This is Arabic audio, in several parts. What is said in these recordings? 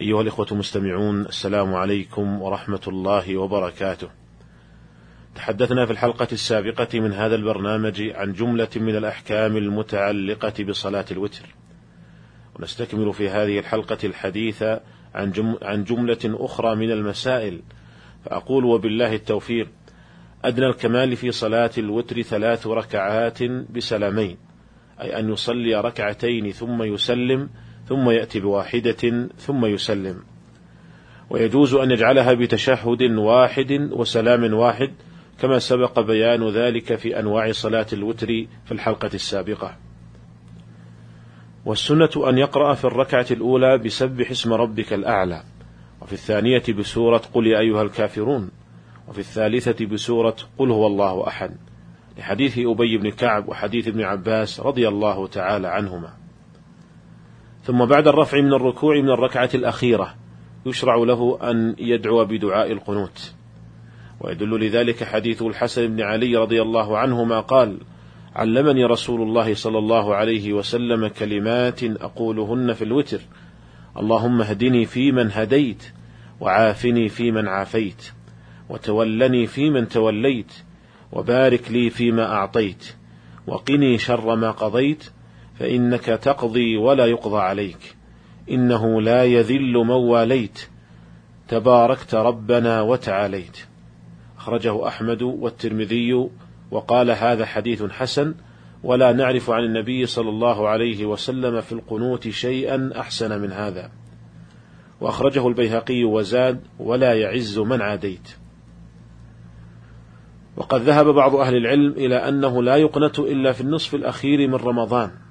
أيها الإخوة المستمعون السلام عليكم ورحمة الله وبركاته. تحدثنا في الحلقة السابقة من هذا البرنامج عن جملة من الأحكام المتعلقة بصلاة الوتر. ونستكمل في هذه الحلقة الحديث عن جم عن جملة أخرى من المسائل فأقول وبالله التوفيق أدنى الكمال في صلاة الوتر ثلاث ركعات بسلامين أي أن يصلي ركعتين ثم يسلم ثم يأتي بواحدة ثم يسلم. ويجوز أن يجعلها بتشهد واحد وسلام واحد كما سبق بيان ذلك في أنواع صلاة الوتر في الحلقة السابقة. والسنة أن يقرأ في الركعة الأولى بسبح اسم ربك الأعلى وفي الثانية بسورة قل يا أيها الكافرون وفي الثالثة بسورة قل هو الله أحد لحديث أبي بن كعب وحديث ابن عباس رضي الله تعالى عنهما. ثم بعد الرفع من الركوع من الركعة الأخيرة يشرع له أن يدعو بدعاء القنوت. ويدل لذلك حديث الحسن بن علي رضي الله عنهما قال علمني رسول الله صلى الله عليه وسلم كلمات أقولهن في الوتر اللهم اهدني فيمن هديت وعافني فيمن عافيت وتولني فيمن توليت وبارك لي فيما أعطيت وقني شر ما قضيت فإنك تقضي ولا يقضى عليك. إنه لا يذل من واليت. تباركت ربنا وتعاليت. أخرجه أحمد والترمذي وقال هذا حديث حسن. ولا نعرف عن النبي صلى الله عليه وسلم في القنوت شيئا أحسن من هذا. وأخرجه البيهقي وزاد ولا يعز من عاديت. وقد ذهب بعض أهل العلم إلى أنه لا يقنت إلا في النصف الأخير من رمضان.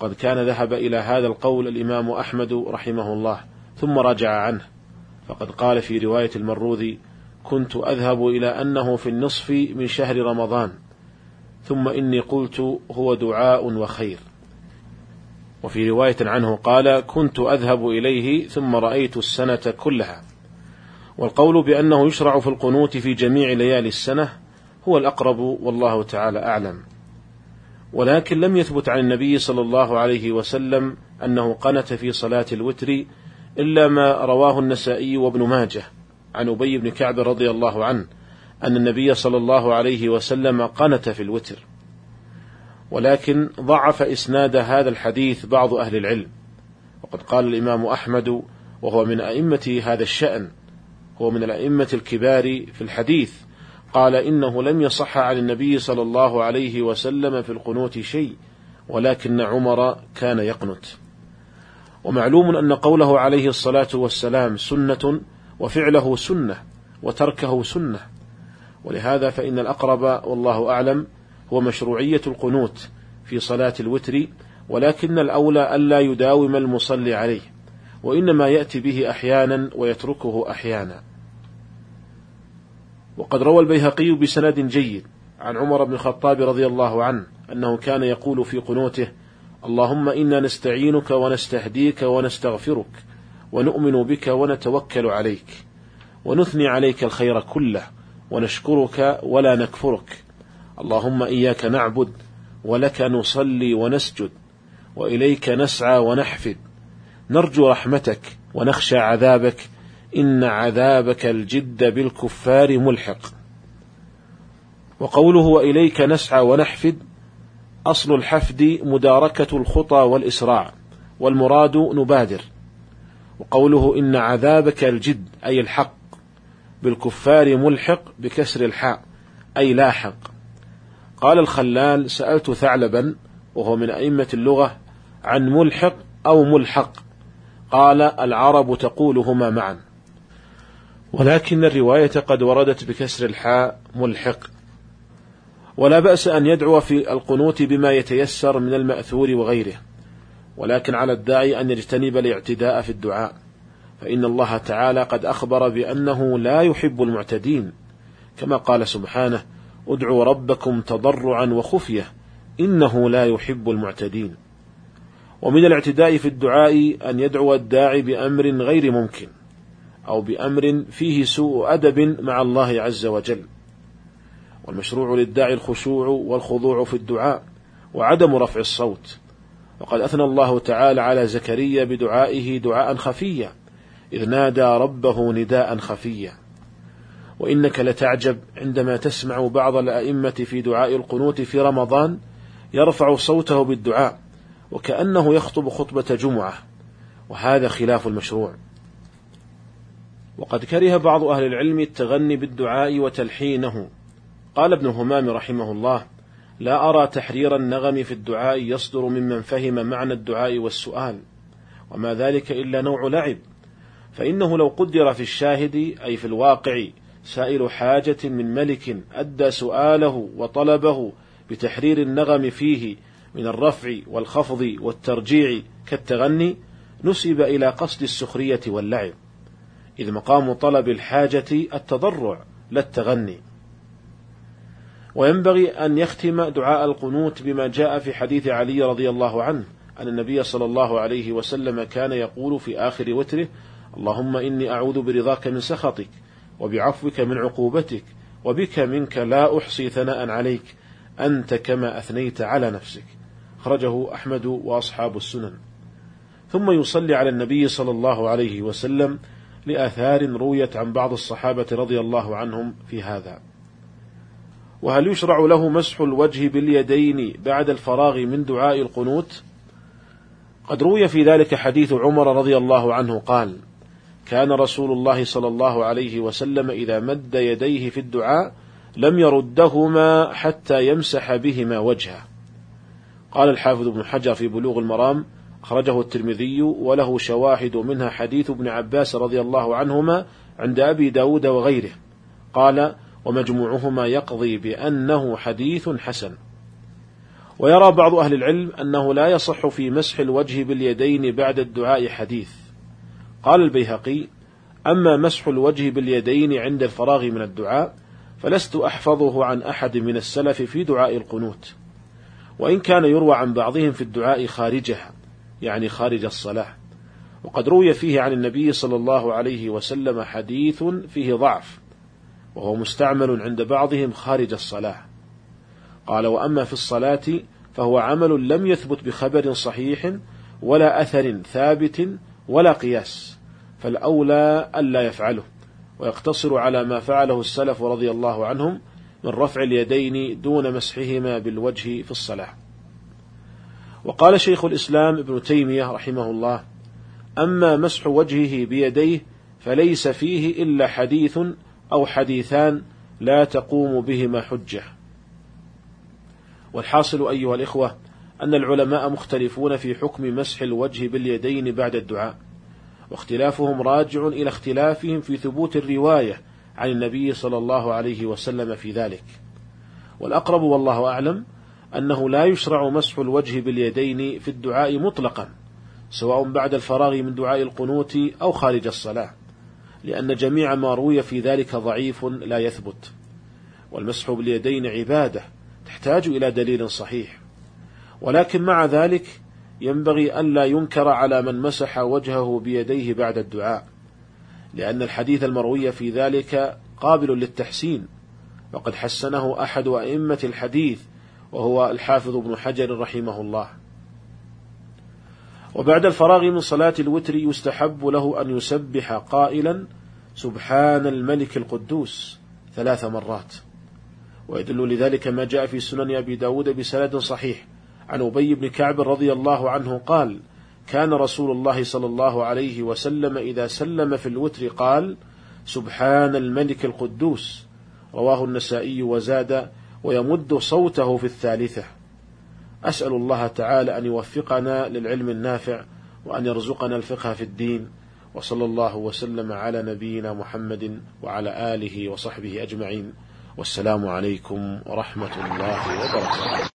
قد كان ذهب إلى هذا القول الإمام أحمد رحمه الله ثم رجع عنه. فقد قال في رواية المروذي كنت أذهب إلى أنه في النصف من شهر رمضان ثم إني قلت هو دعاء وخير. وفي رواية عنه قال كنت أذهب إليه ثم رأيت السنة كلها. والقول بأنه يشرع في القنوت في جميع ليالي السنة هو الأقرب والله تعالى أعلم. ولكن لم يثبت عن النبي صلى الله عليه وسلم أنه قنت في صلاة الوتر إلا ما رواه النسائي وابن ماجه عن أبي بن كعب رضي الله عنه أن النبي صلى الله عليه وسلم قنت في الوتر. ولكن ضعف إسناد هذا الحديث بعض أهل العلم. وقد قال الإمام أحمد وهو من أئمة هذا الشأن هو من الأئمة الكبار في الحديث. قال إنه لم يصح عن النبي صلى الله عليه وسلم في القنوت شيء ولكن عمر كان يقنت. ومعلوم أن قوله عليه الصلاة والسلام سنة وفعله سنة وتركه سنة. ولهذا فإن الأقرب والله أعلم هو مشروعية القنوت في صلاة الوتر ولكن الأولى ألا يداوم المصلي عليه وإنما يأتي به أحيانا ويتركه أحيانا. وقد روى البيهقي بسند جيد عن عمر بن الخطاب رضي الله عنه أنه كان يقول في قنوته اللهم إنا نستعينك ونستهديك ونستغفرك ونؤمن بك ونتوكل عليك ونثني عليك الخير كله ونشكرك ولا نكفرك اللهم إياك نعبد ولك نصلي ونسجد وإليك نسعى ونحفد نرجو رحمتك ونخشى عذابك إن عذابك الجد بالكفار ملحق. وقوله وإليك نسعى ونحفد أصل الحفد مداركة الخطى والإسراع والمراد نبادر. وقوله إن عذابك الجد أي الحق بالكفار ملحق بكسر الحاء أي لاحق. قال الخلال سألت ثعلبا وهو من أئمة اللغة عن ملحق أو ملحق. قال العرب تقولهما معا. ولكن الرواية قد وردت بكسر الحاء ملحق. ولا بأس أن يدعو في القنوت بما يتيسر من المأثور وغيره ولكن على الداعي أن يجتنب الاعتداء في الدعاء فإن الله تعالى قد أخبر بأنه لا يحب المعتدين كما قال سبحانه ادعوا ربكم تضرعا وخفية إنه لا يحب المعتدين. ومن الاعتداء في الدعاء أن يدعو الداعي بأمر غير ممكن. أو بأمر فيه سوء أدب مع الله عز وجل. والمشروع للداعي الخشوع والخضوع في الدعاء وعدم رفع الصوت. وقد أثنى الله تعالى على زكريا بدعائه دعاء خفيا إذ نادى ربه نداء خفيا. وإنك لتعجب عندما تسمع بعض الأئمة في دعاء القنوت في رمضان يرفع صوته بالدعاء وكأنه يخطب خطبة جمعة. وهذا خلاف المشروع. وقد كره بعض أهل العلم التغني بالدعاء وتلحينه. قال ابن همام رحمه الله لا أرى تحرير النغم في الدعاء يصدر ممن فهم معنى الدعاء والسؤال وما ذلك إلا نوع لعب. فإنه لو قدر في الشاهد أي في الواقع سائل حاجة من ملك أدى سؤاله وطلبه بتحرير النغم فيه من الرفع والخفض والترجيع كالتغني نسب إلى قصد السخرية واللعب. إذ مقام طلب الحاجة التضرع لا التغني. وينبغي أن يختم دعاء القنوت بما جاء في حديث علي رضي الله عنه أن النبي صلى الله عليه وسلم كان يقول في آخر وتره اللهم إني أعوذ برضاك من سخطك وبعفوك من عقوبتك وبك منك لا أحصي ثناء عليك أنت كما أثنيت على نفسك. خرجه أحمد وأصحاب السنن. ثم يصلي على النبي صلى الله عليه وسلم لآثار رويت عن بعض الصحابة رضي الله عنهم في هذا. وهل يشرع له مسح الوجه باليدين بعد الفراغ من دعاء القنوت؟ قد روي في ذلك حديث عمر رضي الله عنه قال كان رسول الله صلى الله عليه وسلم إذا مد يديه في الدعاء لم يردهما حتى يمسح بهما وجهه. قال الحافظ ابن حجر في بلوغ المرام أخرجه الترمذي وله شواهد منها حديث ابن عباس رضي الله عنهما عند أبي داود وغيره. قال ومجموعهما يقضي بأنه حديث حسن. ويرى بعض أهل العلم أنه لا يصح في مسح الوجه باليدين بعد الدعاء حديث. قال البيهقي أما مسح الوجه باليدين عند الفراغ من الدعاء فلست أحفظه عن أحد من السلف في دعاء القنوت. وإن كان يروى عن بعضهم في الدعاء خارجها. يعني خارج الصلاة. وقد روي فيه عن النبي صلى الله عليه وسلم حديث فيه ضعف وهو مستعمل عند بعضهم خارج الصلاة. قال وأما في الصلاة فهو عمل لم يثبت بخبر صحيح ولا أثر ثابت ولا قياس فالأولى ألا يفعله. ويقتصر على ما فعله السلف رضي الله عنهم من رفع اليدين دون مسحهما بالوجه في الصلاة. وقال شيخ الإسلام ابن تيمية رحمه الله أما مسح وجهه بيديه فليس فيه إلا حديث أو حديثان لا تقوم بهما حجة. والحاصل أيها الإخوة أن العلماء مختلفون في حكم مسح الوجه باليدين بعد الدعاء واختلافهم راجع إلى اختلافهم في ثبوت الرواية عن النبي صلى الله عليه وسلم في ذلك. والأقرب والله أعلم أنه لا يشرع مسح الوجه باليدين في الدعاء مطلقا سواء بعد الفراغ من دعاء القنوت أو خارج الصلاة لأن جميع ما روي في ذلك ضعيف لا يثبت. والمسح باليدين عبادة تحتاج إلى دليل صحيح. ولكن مع ذلك ينبغي ألا ينكر على من مسح وجهه بيديه بعد الدعاء لأن الحديث المروي في ذلك قابل للتحسين. وقد حسنه أحد أئمة الحديث وهو الحافظ ابن حجر رحمه الله. وبعد الفراغ من صلاة الوتر يستحب له أن يسبح قائلا سبحان الملك القدوس ثلاث مرات. ويدل لذلك ما جاء في سنن أبي داود بسند صحيح. عن أبي بن كعب رضي الله عنه قال كان رسول الله صلى الله عليه وسلم إذا سلم في الوتر قال سبحان الملك القدوس. رواه النسائي وزاد ويمد صوته في الثالثة. أسأل الله تعالى أن يوفقنا للعلم النافع وأن يرزقنا الفقه في الدين. وصلى الله وسلم على نبينا محمد وعلى آله وصحبه أجمعين. والسلام عليكم ورحمة الله وبركاته.